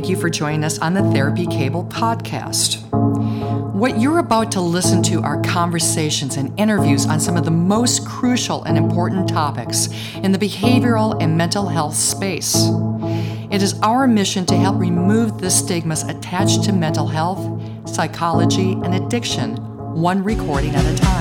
thank you for joining us on the Therapy Cable podcast. What you're about to listen to are conversations and interviews on some of the most crucial and important topics in the behavioral and mental health space. It is our mission to help remove the stigmas attached to mental health, psychology, and addiction, one recording at a time.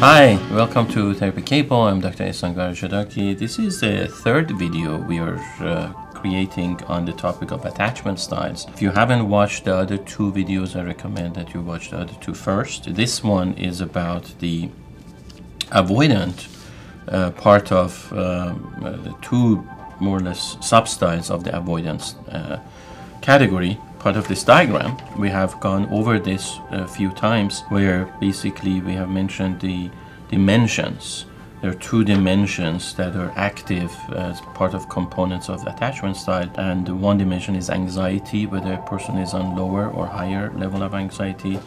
Hi, welcome to Therapy Cable. I'm Dr. Ehsan Gharadjedaghi. This is the third video we are uh, creating on the topic of attachment styles. If you haven't watched the other two videos, I recommend that you watch the other two first. This one is about the avoidant uh, part of uh, the two more or less substyles of the avoidance uh, category part of this diagram, we have gone over this a few times where basically we have mentioned the dimensions. There are two dimensions that are active as part of components of attachment style, and one dimension is anxiety, whether a person is on lower or higher level of anxiety,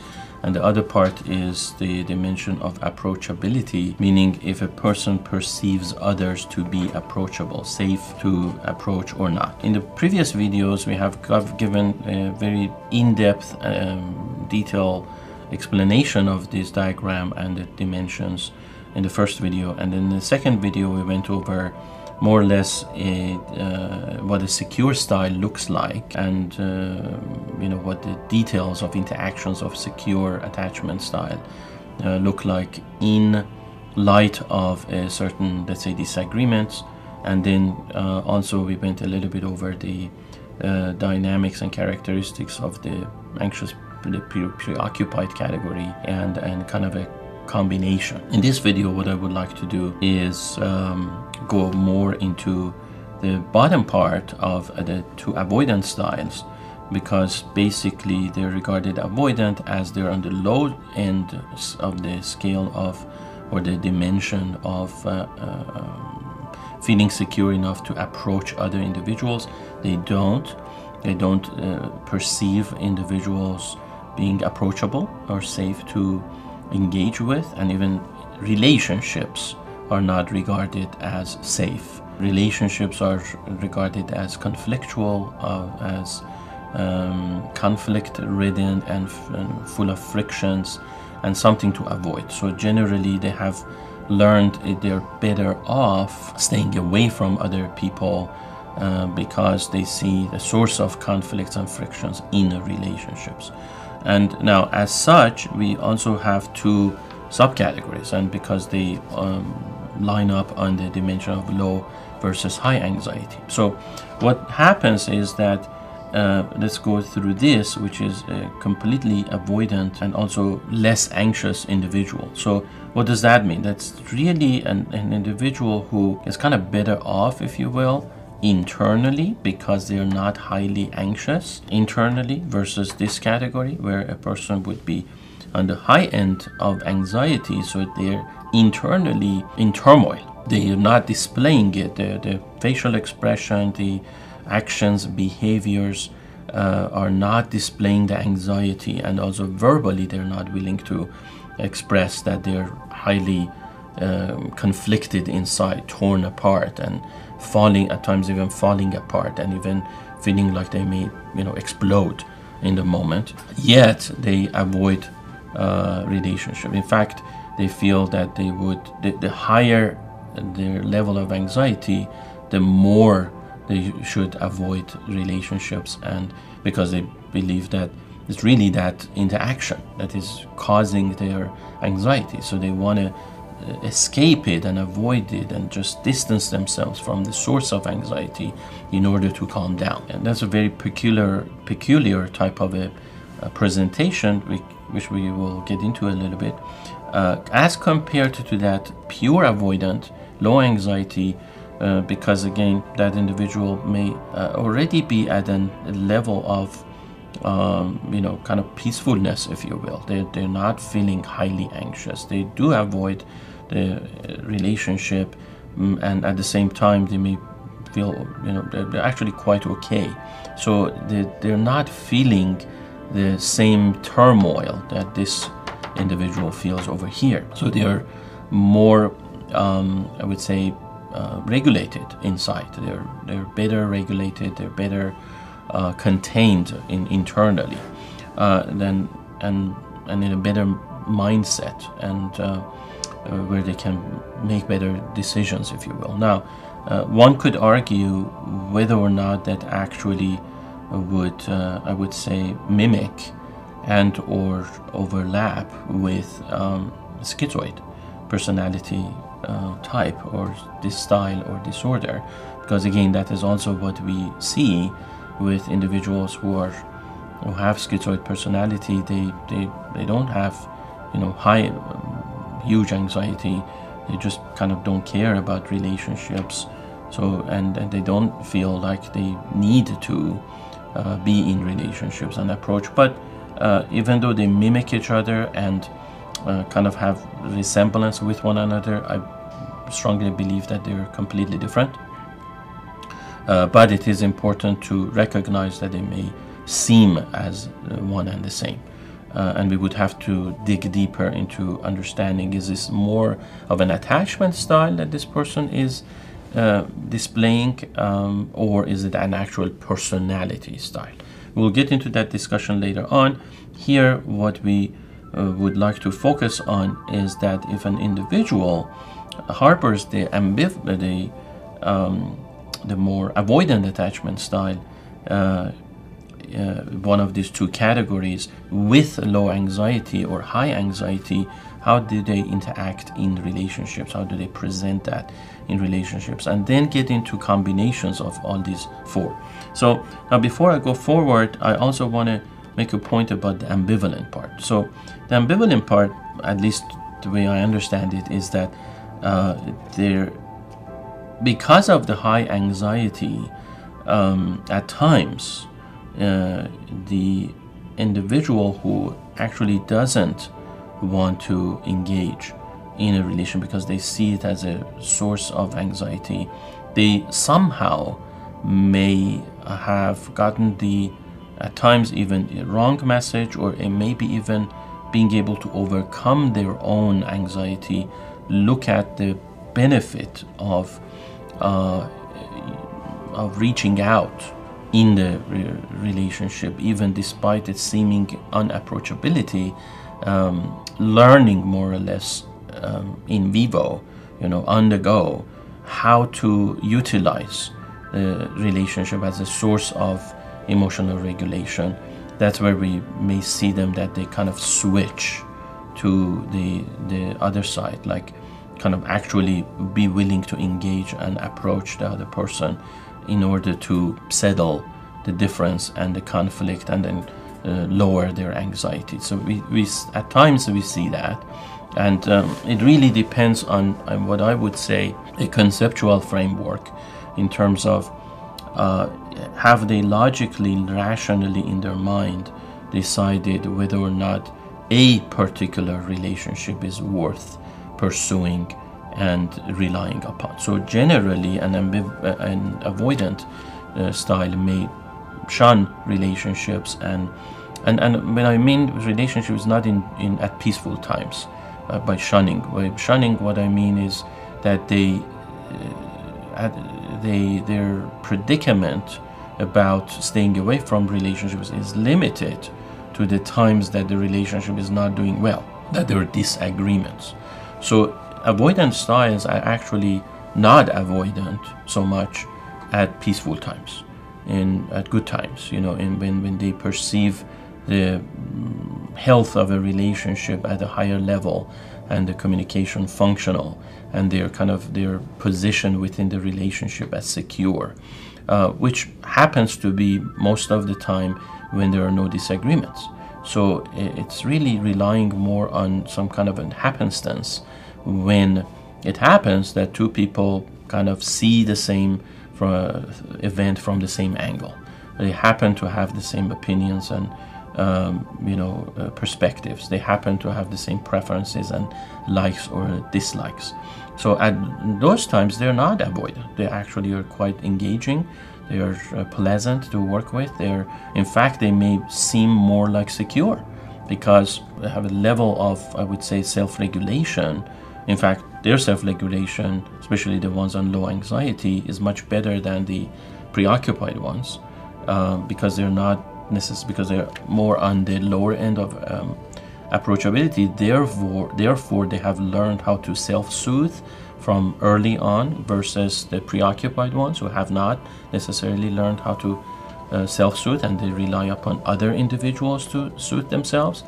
and the other part is the dimension of approachability, meaning if a person perceives others to be approachable, safe to approach or not. In the previous videos, we have given a very in depth, um, detailed explanation of this diagram and the dimensions in the first video, and in the second video, we went over more or less a, uh, what a secure style looks like and uh, you know what the details of interactions of secure attachment style uh, look like in light of a certain let's say disagreements and then uh, also we went a little bit over the uh, dynamics and characteristics of the anxious the pre- preoccupied category and and kind of a combination. In this video, what I would like to do is um, go more into the bottom part of the two avoidance styles because basically they're regarded avoidant as they're on the low end of the scale of or the dimension of uh, uh, feeling secure enough to approach other individuals. They don't. They don't uh, perceive individuals being approachable or safe to engage with, and even relationships are not regarded as safe. Relationships are regarded as conflictual, uh, as um, conflict ridden and, and, full of frictions, and something to avoid. So, generally, they have learned they're better off staying away from other people uh, because they see the source of conflicts and frictions in relationships. And now, as such, we also have two subcategories, and because they um, line up on the dimension of low versus high anxiety. So, what happens is that uh, let's go through this, which is a completely avoidant and also less anxious individual. So, what does that mean? That's really an, an individual who is kind of better off, if you will, internally because they're not highly anxious internally versus this category where a person would be on the high end of anxiety so they're internally in turmoil. They are not displaying it the, the facial expression the actions behaviors uh, are not displaying the anxiety and also verbally they're not willing to express that they're highly um, conflicted inside torn apart and falling at times even falling apart and even feeling like they may you know explode in the moment. Yet they avoid uh, relationship. In fact they feel that they would the, the higher their level of anxiety the more they should avoid relationships and because they believe that it's really that interaction that is causing their anxiety so they want to uh, escape it and avoid it and just distance themselves from the source of anxiety in order to calm down. And that's a very peculiar, peculiar type of a, a presentation, which, which, we will get into a little bit, uh, as compared to that pure avoidant, low anxiety. Uh, because again, that individual may uh, already be at a level of um, you know, kind of peacefulness, if you will. They, they're not feeling highly anxious. They do avoid the relationship, mm, and at the same time, they may feel you know they're, they're actually quite okay. So they, they're not feeling the same turmoil that this individual feels over here. So they are more, um, I would say, uh, regulated inside. They're they're better regulated. They're better uh, contained in, internally, uh, than and and in a better mindset and uh, uh, where they can make better decisions, if you will. Now, uh, one could argue whether or not that actually would I would say mimic and or overlap with um, schizoid personality uh, type or this style or disorder. Because again that is also what we see with individuals who are who have schizoid personality. They they, they don't have you know high um, huge anxiety. They just kind of don't care about relationships. So and, and they don't feel like they need to uh, be in relationships and approach. But uh, even though they mimic each other and uh, kind of have resemblance with one another, I strongly believe that they're completely different. Uh, but it is important to recognize that they may seem as uh, one and the same. Uh, and we would have to dig deeper into understanding is this more of an attachment style that this person is uh, displaying, um, or is it an actual personality style? We'll get into that discussion later on. Here, what we uh, would like to focus on is that if an individual harbors the ambiv- the um, the more avoidant attachment style, uh, uh, one of these two categories, with low anxiety or high anxiety, how do they interact in relationships? How do they present that in relationships? And then get into combinations of all these four. So now before I go forward, I also want to make a point about the ambivalent part. So the ambivalent part, at least the way I understand it, is that uh, there, because of the high anxiety, um, at times uh, the individual who actually doesn't want to engage in a relation because they see it as a source of anxiety, they somehow may have gotten the at times even wrong message or maybe even being able to overcome their own anxiety. Look at the benefit of uh, of reaching out in the re- relationship even despite its seeming unapproachability um, learning more or less um, in vivo you know on the go how to utilize the relationship as a source of emotional regulation. That's where we may see them that they kind of switch to the the other side, like kind of actually be willing to engage and approach the other person in order to settle the difference and the conflict and then uh, lower their anxiety. So we, we at times we see that, and um, it really depends on, on what I would say a conceptual framework in terms of uh, have they logically, rationally in their mind decided whether or not a particular relationship is worth pursuing and relying upon. So generally, an, ambiv- uh, an avoidant uh, style may shun relationships and and and when I mean relationships, not in, in at peaceful times uh, by shunning. By shunning, what I mean is that they uh, they their predicament about staying away from relationships is limited to the times that the relationship is not doing well, that there are disagreements. So avoidant styles are actually not avoidant so much at peaceful times, in at good times, you know, in when, when they perceive the mm, health of a relationship at a higher level and the communication functional and their kind of their position within the relationship as secure, uh, which happens to be most of the time when there are no disagreements. So it's really relying more on some kind of an happenstance when it happens that two people kind of see the same from an event from the same angle. They happen to have the same opinions and um, you know, uh, perspectives. They happen to have the same preferences and likes or dislikes. So at those times, they're not avoided. They actually are quite engaging. They are uh, pleasant to work with. They're, in fact, they may seem more like secure because they have a level of, I would say, self-regulation. In fact, their self-regulation, especially the ones on low anxiety, is much better than the preoccupied ones uh, because they're not necessarily because they're more on the lower end of um, approachability. Therefore, therefore, they have learned how to self-soothe from early on versus the preoccupied ones who have not necessarily learned how to uh, self-soothe and they rely upon other individuals to soothe themselves.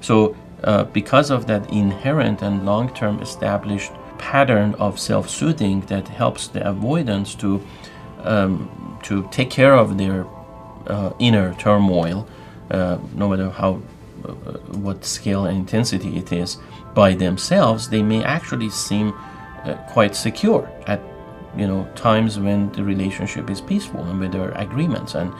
So, uh, because of that inherent and long-term established pattern of self-soothing that helps the avoidance to um, to take care of their uh, inner turmoil, uh, no matter how uh, what scale and intensity it is, by themselves, they may actually seem uh, quite secure at you know times when the relationship is peaceful and where there are agreements and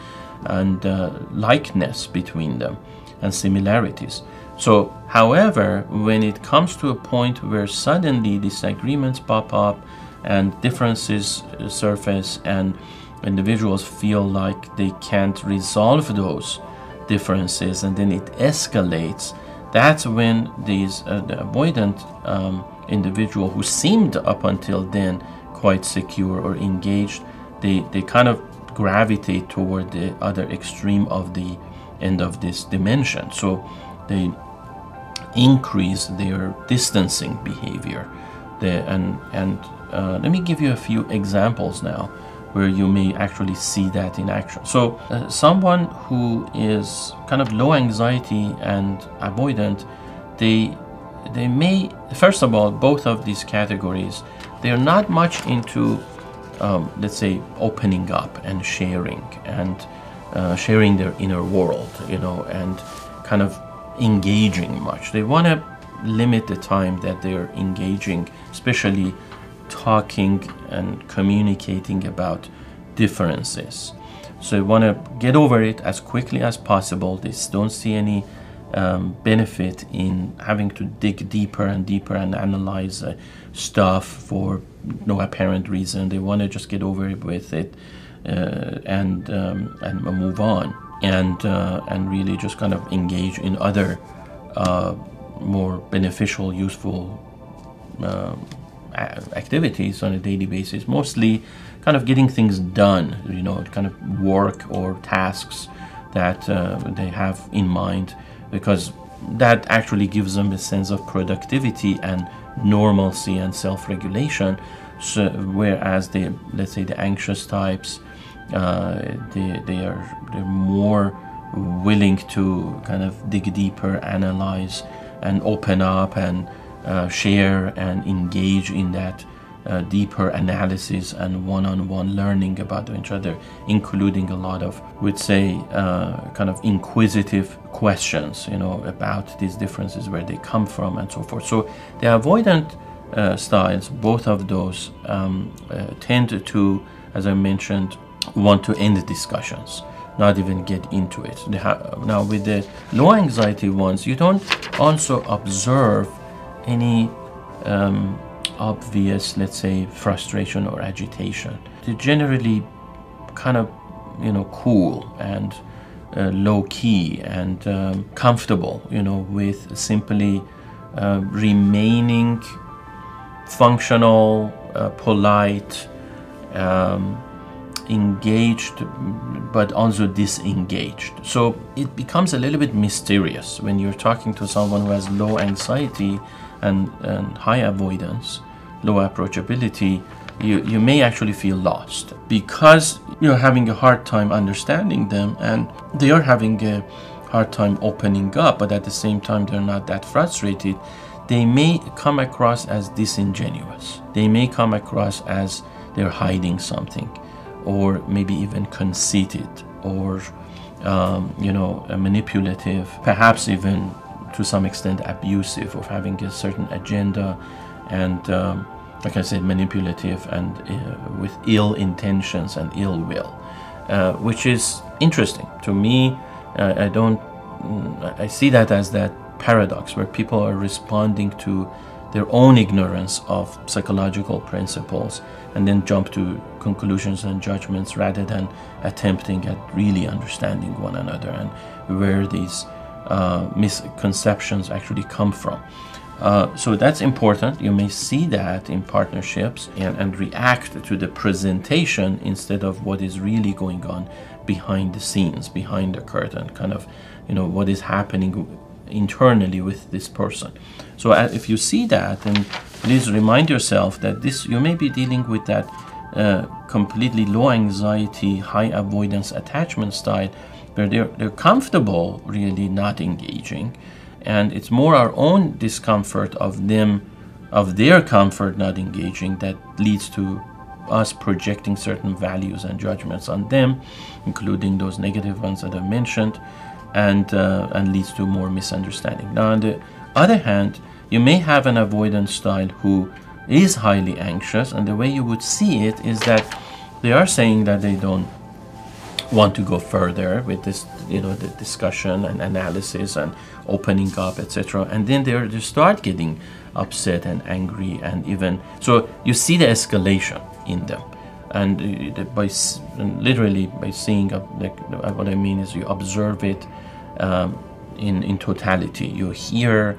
and likeness between them and similarities. So, however, when it comes to a point where suddenly disagreements pop up and differences surface and individuals feel like they can't resolve those differences and then it escalates, that's when these uh, the avoidant um, individual who seemed up until then quite secure or engaged, they, they kind of gravitate toward the other extreme of the end of this dimension. So they increase their distancing behavior. The, and and uh, let me give you a few examples now where you may actually see that in action. So, uh, someone who is kind of low anxiety and avoidant, they they may first of all both of these categories they are not much into um, let's say opening up and sharing and uh, sharing their inner world you know and kind of engaging much they want to limit the time that they're engaging especially talking and communicating about differences. So they want to get over it as quickly as possible. They don't see any um, benefit in having to dig deeper and deeper and analyze uh, stuff for no apparent reason. They want to just get over it with it uh, and um, and move on and uh, and really just kind of engage in other uh, more beneficial, useful um, activities on a daily basis, mostly kind of getting things done, you know, kind of work or tasks that uh, they have in mind, because that actually gives them a sense of productivity and normalcy and self-regulation. So, whereas the let's say the anxious types, uh, they, they are they're more willing to kind of dig deeper, analyze, and open up and uh, share and engage in that uh, deeper analysis and one-on-one learning about each other, including a lot of, we'd say, uh, kind of inquisitive questions, you know, about these differences, where they come from, and so forth. So the avoidant uh, styles, both of those, um, uh, tend to, as I mentioned, want to end discussions not even get into it. Now, with the low anxiety ones, you don't also observe any um, obvious, let's say, frustration or agitation. They're generally kind of, you know, cool and uh, low key and um, comfortable, you know, with simply uh, remaining functional, uh, polite, um, engaged, but also disengaged. So it becomes a little bit mysterious when you're talking to someone who has low anxiety and, and high avoidance, low approachability, you, you may actually feel lost because you're having a hard time understanding them and they are having a hard time opening up, but at the same time, they're not that frustrated. They may come across as disingenuous. They may come across as they're hiding something, or maybe even conceited, or um, you know, manipulative, perhaps even to some extent abusive of having a certain agenda and um, like I said manipulative and uh, with ill intentions and ill will uh, which is interesting to me. Uh, I don't mm, I see that as that paradox where people are responding to their own ignorance of psychological principles and then jump to conclusions and judgments rather than attempting at really understanding one another and where these uh, misconceptions actually come from. Uh, so that's important. You may see that in partnerships and, and react to the presentation instead of what is really going on behind the scenes, behind the curtain, kind of, you know, what is happening internally with this person. So if you see that, then please remind yourself that this you may be dealing with that uh, completely low anxiety, high avoidance attachment style, where they're they're comfortable really not engaging, and it's more our own discomfort of them, of their comfort not engaging that leads to us projecting certain values and judgments on them, including those negative ones that I mentioned and uh, and leads to more misunderstanding. Now, on the other hand, you may have an avoidance style who is highly anxious, and the way you would see it is that they are saying that they don't want to go further with this, you know, the discussion and analysis and opening up, etc. And then they they start getting upset and angry, and even so, you see the escalation in them and uh, by literally by seeing like what I mean is you observe it um, in in totality. You hear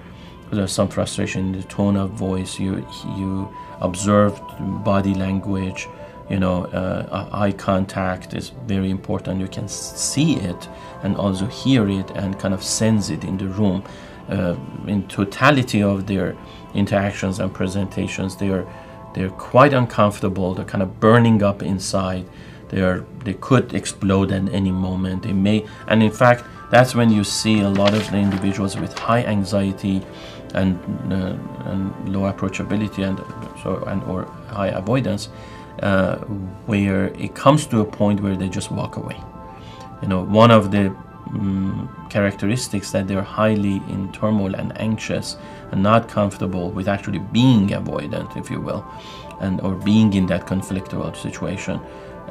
there's some frustration in the tone of voice. You you observe body language. You know, uh, eye contact is very important. You can see it and also hear it and kind of sense it in the room. Uh, in totality of their interactions and presentations, they are they're quite uncomfortable. They're kind of burning up inside. They are they could explode at any moment. They may, and in fact, that's when you see a lot of the individuals with high anxiety and uh, and low approachability and so and or high avoidance, uh, where it comes to a point where they just walk away. You know, one of the um, characteristics that they're highly in turmoil and anxious and not comfortable with actually being avoidant, if you will, and or being in that conflictual situation,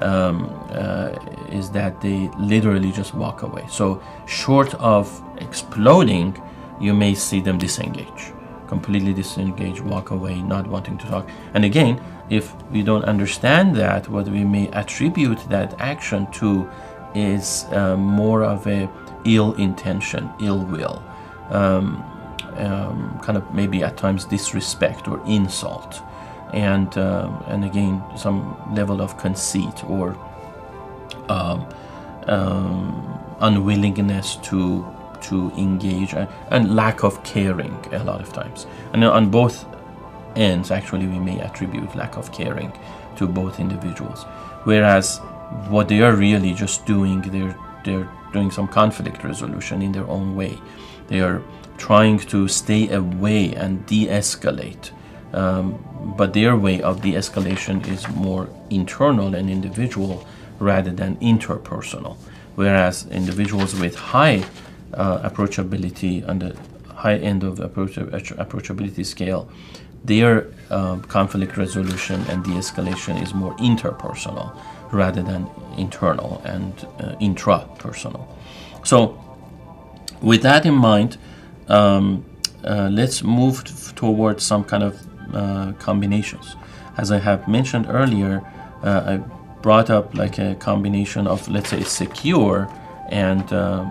um, uh, is that they literally just walk away. So, short of exploding, you may see them disengage, completely disengage, walk away, not wanting to talk. And again, if we don't understand that, what we may attribute that action to is uh, more of a ill intention, ill will. Um, um, kind of maybe at times disrespect or insult, and um, and again some level of conceit or um, um, unwillingness to to engage and, and, lack of caring a lot of times. And on both ends, actually, we may attribute lack of caring to both individuals, whereas what they are really just doing, they're they're doing some conflict resolution in their own way. They are trying to stay away and de escalate. Um, but their way of de escalation is more internal and individual rather than interpersonal. Whereas individuals with high uh, approachability on the high end of approach, approachability scale, their uh, conflict resolution and de escalation is more interpersonal rather than internal and uh, intrapersonal. So, with that in mind, um, uh, let's move towards some kind of combinations. As I have mentioned earlier, uh, I brought up like a combination of, let's say, secure and uh,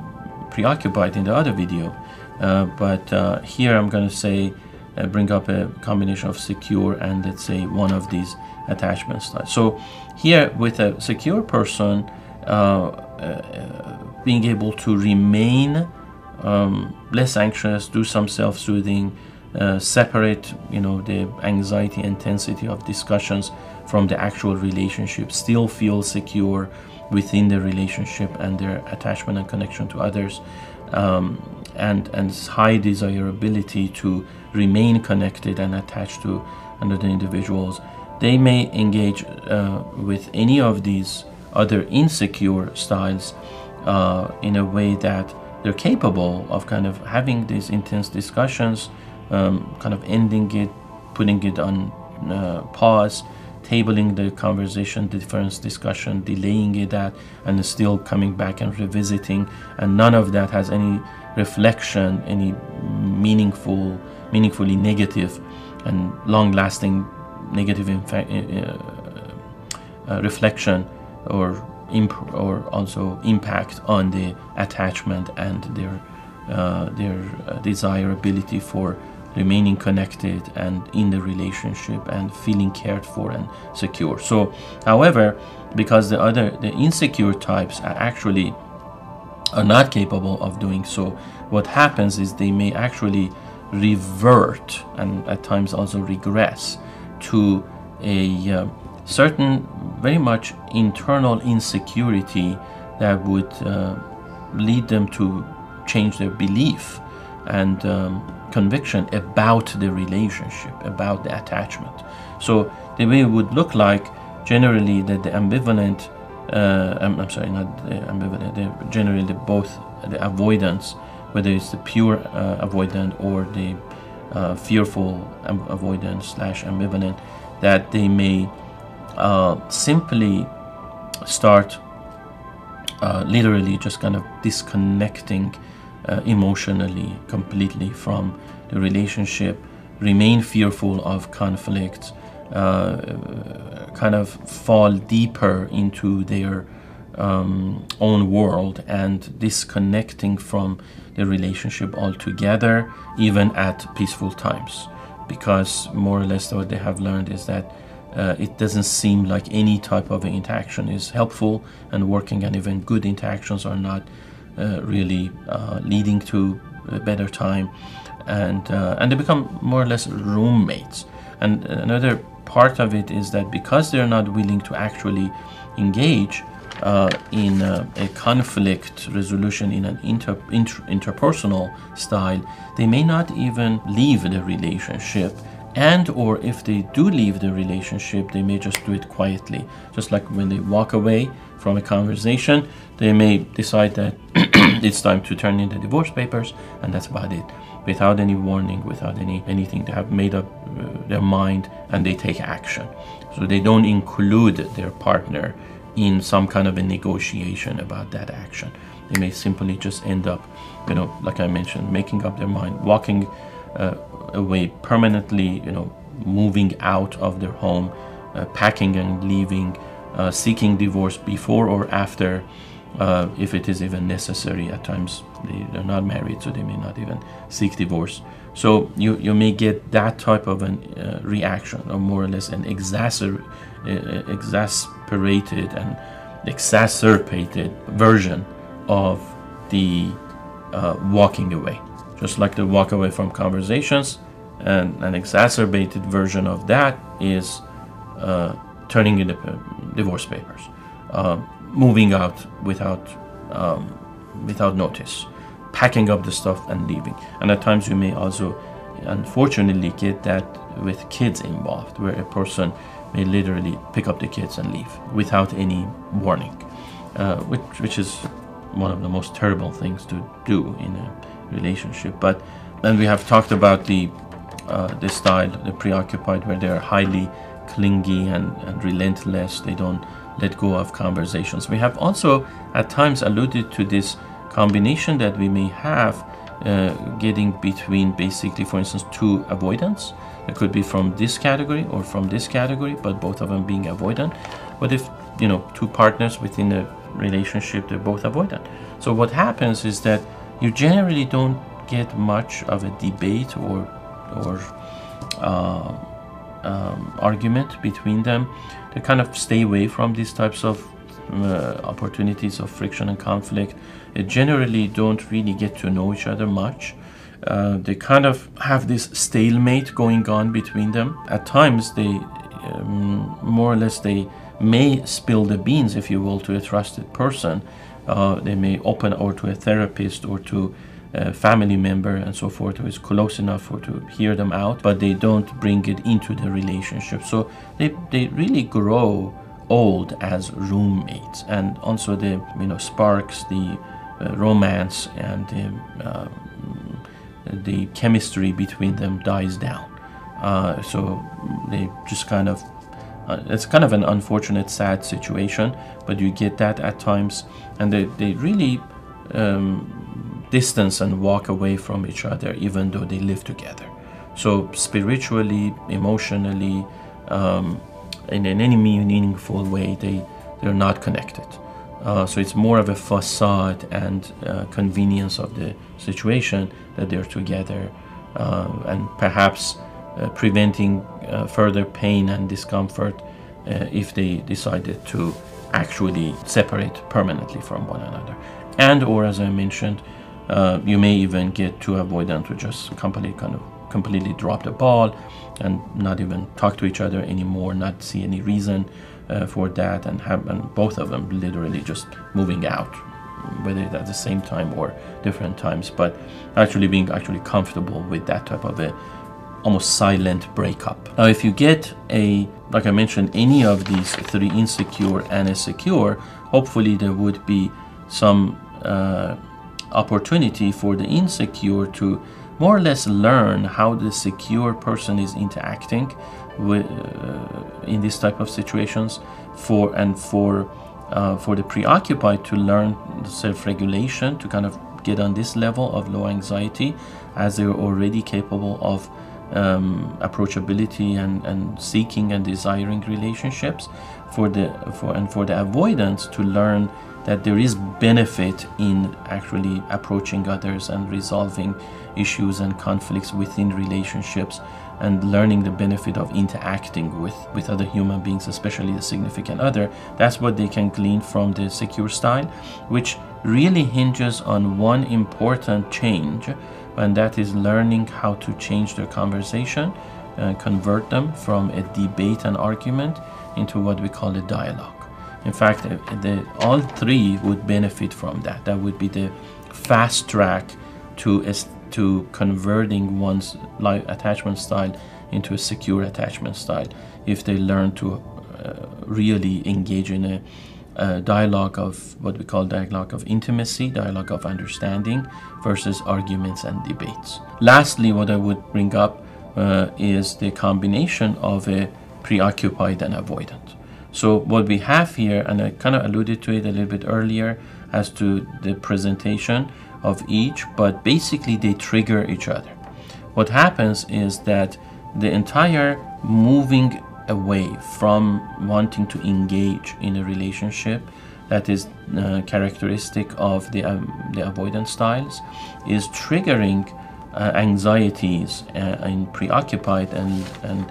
preoccupied in the other video. Uh, but uh, here I'm going to say, bring up a combination of secure and let's say one of these attachment styles. So here with a secure person, being able to remain um, less anxious, do some self-soothing, uh, separate you know the anxiety intensity of discussions from the actual relationship, still feel secure within the relationship and their attachment and connection to others, um, and and high desirability to remain connected and attached to another individuals. They may engage uh, with any of these other insecure styles uh, in a way that they're capable of kind of having these intense discussions, um, kind of ending it, putting it on uh, pause, tabling the conversation, the difference discussion, delaying it that, and still coming back and revisiting, and none of that has any reflection, any meaningful, meaningfully negative, and long-lasting negative uh, uh, reflection or or also impact on the attachment and their uh, their uh, desirability for remaining connected and in the relationship and feeling cared for and secure. So, however, because the other the insecure types are actually are not capable of doing so, what happens is they may actually revert and at times also regress to a uh, certain very much internal insecurity that would uh, lead them to change their belief and um, conviction about the relationship, about the attachment. So the way it would look like generally that the ambivalent, uh, I'm, I'm, sorry, not the ambivalent, the, generally the both the avoidance, whether it's the pure uh, avoidant or the uh, fearful avoidance slash ambivalent, that they may uh, simply start uh, literally just kind of disconnecting uh, emotionally completely from the relationship, remain fearful of conflict, uh, kind of fall deeper into their um, own world and disconnecting from the relationship altogether, even at peaceful times. Because more or less what they have learned is that uh, it doesn't seem like any type of interaction is helpful and working, and even good interactions are not really uh, leading to a better time, and uh, and they become more or less roommates. And another part of it is that because they're not willing to actually engage uh, in uh, a conflict resolution in an inter, inter, interpersonal style, they may not even leave the relationship. And or if they do leave the relationship they may just do it quietly. Just like when they walk away from a conversation they may decide that it's time to turn in the divorce papers and that's about it. Without any warning without any anything they have made up uh, their mind and they take action. So they don't include their partner in some kind of a negotiation about that action. They may simply just end up you know like i mentioned making up their mind walking uh, away permanently, you know, moving out of their home, uh, packing and leaving, uh, seeking divorce before or after, uh, if it is even necessary. At times they, are not married, so they may not even seek divorce. So you, you may get that type of an uh, reaction, or more or less an exacer- uh, exasperated and exacerbated version of the walking away just like the walk away from conversations. And an exacerbated version of that is uh, turning in the divorce papers, uh, moving out without um, without notice, packing up the stuff and leaving. And at times you may also, unfortunately, get that with kids involved, where a person may literally pick up the kids and leave without any warning, uh, which which is one of the most terrible things to do in a relationship. But then we have talked about the uh, the style, the preoccupied, where they are highly clingy and, and relentless. They don't let go of conversations. We have also at times alluded to this combination that we may have uh, getting between basically, for instance, two avoidance. It could be from this category or from this category, but both of them being avoidant. What if you know two partners within a relationship they're both avoidant? So what happens is that you generally don't get much of a debate or or uh, um, argument between them. They kind of stay away from these types of uh, opportunities of friction and conflict. They generally don't really get to know each other much. Uh, they kind of have this stalemate going on between them. At times, they um, more or less they may spill the beans, if you will, to a trusted person uh, they may open or to a therapist or to family member and so forth who is close enough for to hear them out, but they don't bring it into the relationship. So they, they really grow old as roommates, and also the you know sparks, the uh, romance, and the, uh, the chemistry between them dies down. Uh, so they just kind of uh, it's kind of an unfortunate, sad situation, but you get that at times, and they, they really um, distance and walk away from each other, even though they live together. So, spiritually, emotionally, um, in, any meaningful way, they, they're not connected. Uh, so it's more of a facade and uh, convenience of the situation that they're together uh, and perhaps uh, preventing uh, further pain and discomfort uh, if they decided to actually separate permanently from one another. And or as I mentioned, you may even get two avoidant to just completely kind of completely drop the ball and not even talk to each other anymore, not see any reason uh, for that, and have and both of them literally just moving out, whether at the same time or different times, but actually being actually comfortable with that type of a almost silent breakup. Now, if you get a like I mentioned, any of these three insecure and a secure, hopefully there would be some uh, opportunity for the insecure to more or less learn how the secure person is interacting with, uh, in this type of situations for and for uh, for the preoccupied to learn self-regulation to kind of get on this level of low anxiety as they're already capable of um, approachability and, and seeking and desiring relationships for the for and for the avoidance to learn that there is benefit in actually approaching others and resolving issues and conflicts within relationships and learning the benefit of interacting with, with other human beings, especially the significant other. That's what they can glean from the secure style, which really hinges on one important change, and that is learning how to change their conversation and convert them from a debate and argument into what we call a dialogue. In fact, uh, the, all three would benefit from that. That would be the fast track to to converting one's life attachment style into a secure attachment style if they learn to uh, really engage in a, a, dialogue of what we call dialogue of intimacy, dialogue of understanding versus arguments and debates. Lastly, what I would bring up uh, is the combination of a preoccupied and avoidant. So what we have here, and I kind of alluded to it a little bit earlier as to the presentation of each, but basically they trigger each other. What happens is that the entire moving away from wanting to engage in a relationship that is uh, characteristic of the, um, the avoidance styles is triggering uh, anxieties uh, in preoccupied and, and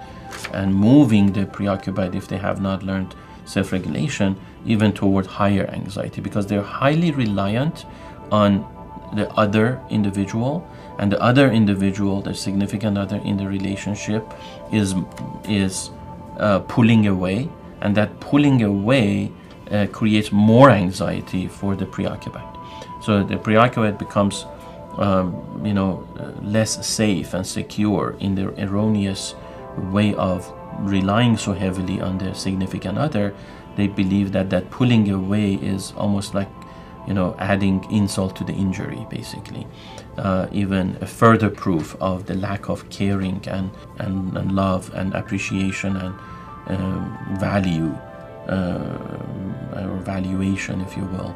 and moving the preoccupied if they have not learned self-regulation even toward higher anxiety because they're highly reliant on the other individual and the other individual the significant other in the relationship is is uh, pulling away and that pulling away uh, creates more anxiety for the preoccupied. So the preoccupied becomes um, you know uh, less safe and secure in their erroneous way of relying so heavily on their significant other, they believe that that pulling away is almost like you know adding insult to the injury basically. Uh, even a further proof of the lack of caring and, and, and love and appreciation and um, value uh, or valuation if you will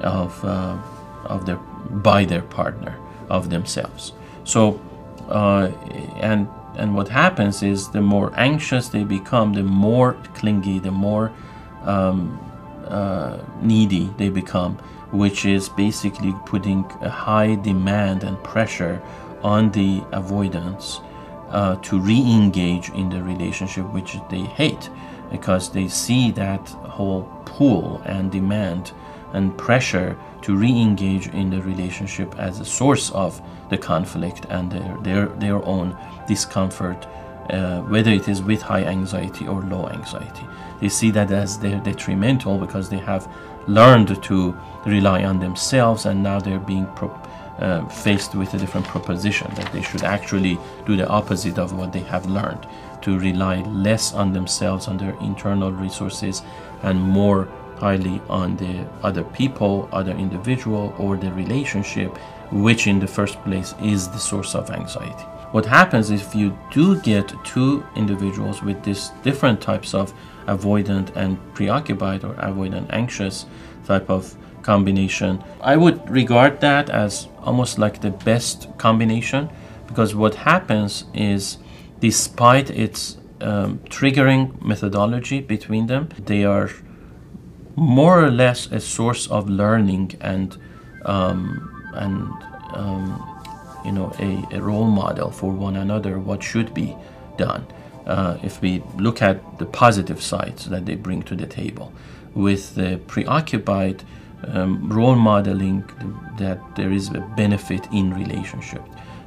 of uh, of their by their partner of themselves. So uh, and and what happens is the more anxious they become, the more clingy, the more um, uh, needy they become, which is basically putting a high demand and pressure on the avoidance uh, to re engage in the relationship which they hate because they see that whole pull and demand and pressure to re-engage in the relationship as a source of the conflict and their their, their own discomfort uh, whether it is with high anxiety or low anxiety they see that as detrimental because they have learned to rely on themselves and now they're being uh, faced with a different proposition that they should actually do the opposite of what they have learned to rely less on themselves on their internal resources and more highly on the other people, other individual, or the relationship, which in the first place is the source of anxiety. What happens if you do get two individuals with these different types of avoidant and preoccupied or avoidant anxious type of combination. I would regard that as almost like the best combination because what happens is, despite its um, triggering methodology between them, they are more or less a source of learning and um, and um, you know a, a, role model for one another what should be done. Uh, if we look at the positive sides that they bring to the table with the preoccupied um, role modeling that there is a benefit in relationship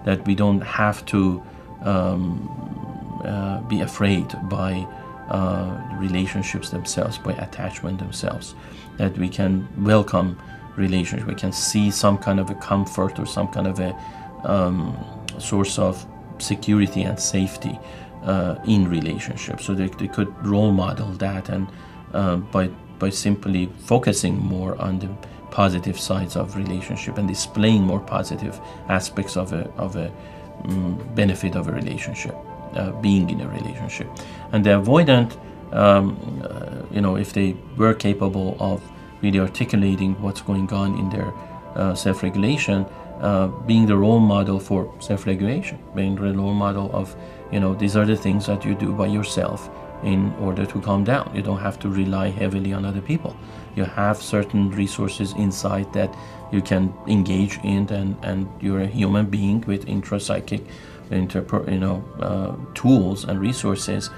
that we don't have to um, uh, be afraid by uh, relationships themselves by attachment themselves that we can welcome relationship we can see some kind of a comfort or some kind of a um, source of security and safety uh, in relationships. So they, they could role model that, and uh, by by simply focusing more on the positive sides of relationship and displaying more positive aspects of a of a um, benefit of a relationship, uh, being in a relationship, and the avoidant, um, uh, you know, if they were capable of really articulating what's going on in their uh, self-regulation uh, being the role model for self-regulation, being the role model of, you know, these are the things that you do by yourself in order to calm down. You don't have to rely heavily on other people. You have certain resources inside that you can engage in, and, and you're a human being with intrapsychic, interper, you know, uh, tools and resources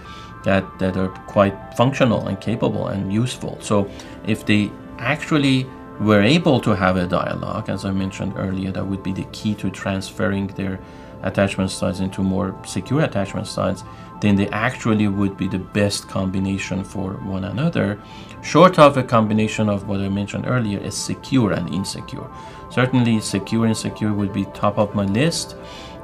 that that are quite functional and capable and useful. So if they actually were able to have a dialogue, as I mentioned earlier, that would be the key to transferring their attachment styles into more secure attachment styles, then they actually would be the best combination for one another, short of a combination of what I mentioned earlier is secure and insecure. Certainly, secure and secure would be top of my list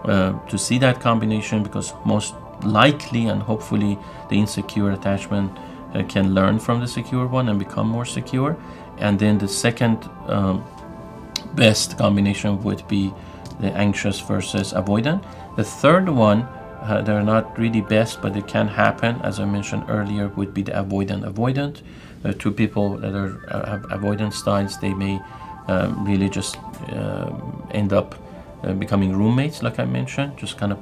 uh, to see that combination because most likely and hopefully the insecure attachment uh, can learn from the secure one and become more secure and then the second um, best combination would be the anxious versus avoidant. The third one, uh, they're not really best, but it can happen, as I mentioned earlier, would be the avoidant avoidant. Uh, two people that are uh, avoidant styles, they may um, really just um, end up uh, becoming roommates, like I mentioned, just kind of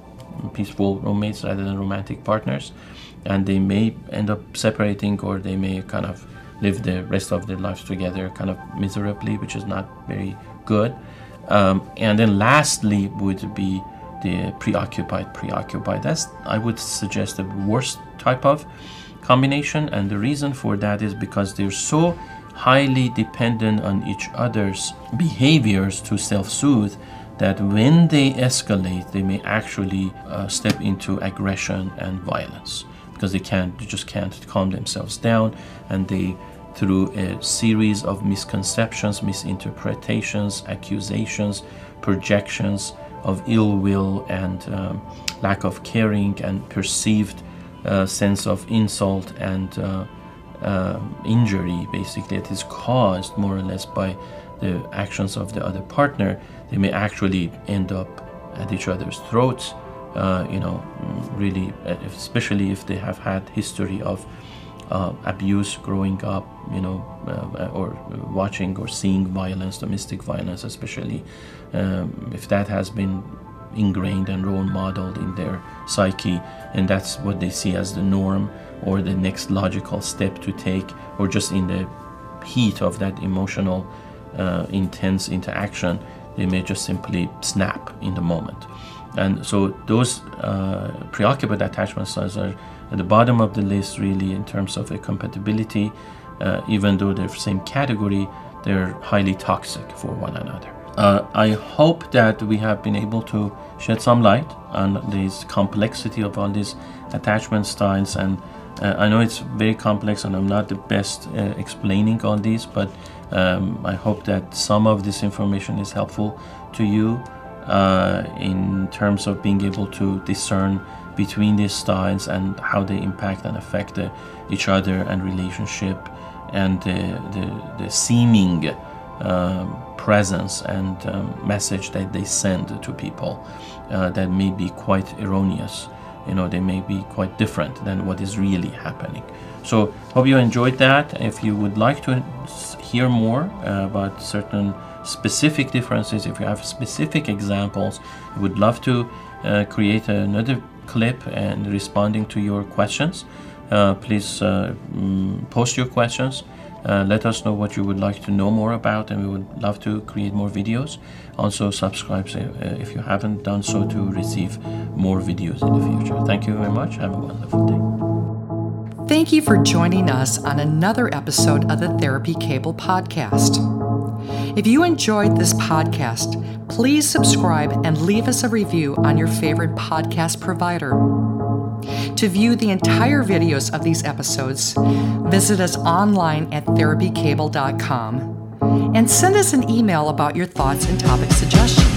peaceful roommates rather than romantic partners. And they may end up separating or they may kind of live the rest of their lives together kind of miserably, which is not very good. Um, and then lastly would be the preoccupied preoccupied. That's I would suggest the worst type of combination, and the reason for that is because they're so highly dependent on each other's behaviors to self-soothe that when they escalate, they may actually uh, step into aggression and violence because they can't, they just can't calm themselves down, and they through a series of misconceptions, misinterpretations, accusations, projections of ill will and um, lack of caring and perceived uh, sense of insult and uh, uh, injury, basically, that is caused more or less by the actions of the other partner, they may actually end up at each other's throats. Uh, you know, really, especially if they have had history of uh, abuse growing up, you know, uh, or watching or seeing violence, domestic violence, especially um, if that has been ingrained and role modeled in their psyche, and that's what they see as the norm or the next logical step to take, or just in the heat of that emotional, uh, intense interaction, they may just simply snap in the moment. And so those uh, preoccupied attachment styles are at the bottom of the list, really, in terms of compatibility. Uh, even though they're same category, they're highly toxic for one another. Uh, I hope that we have been able to shed some light on this complexity of all these attachment styles. And uh, I know it's very complex, and I'm not the best uh, explaining all these, but um, I hope that some of this information is helpful to you uh, in terms of being able to discern between these styles and how they impact and affect uh, each other and relationship and the, the, the seeming um, presence and um, message that they send to people uh, that may be quite erroneous. You know, they may be quite different than what is really happening. So, hope you enjoyed that. If you would like to hear more uh, about certain specific differences, if you have specific examples, I would love to uh, create another clip and responding to your questions. Uh, please uh, mm, post your questions. Uh, let us know what you would like to know more about, and we would love to create more videos. Also, subscribe uh, if you haven't done so to receive more videos in the future. Thank you very much. Have a wonderful day. Thank you for joining us on another episode of the Therapy Cable Podcast. If you enjoyed this podcast, please subscribe and leave us a review on your favorite podcast provider. To view the entire videos of these episodes, visit us online at therapycable.com and send us an email about your thoughts and topic suggestions.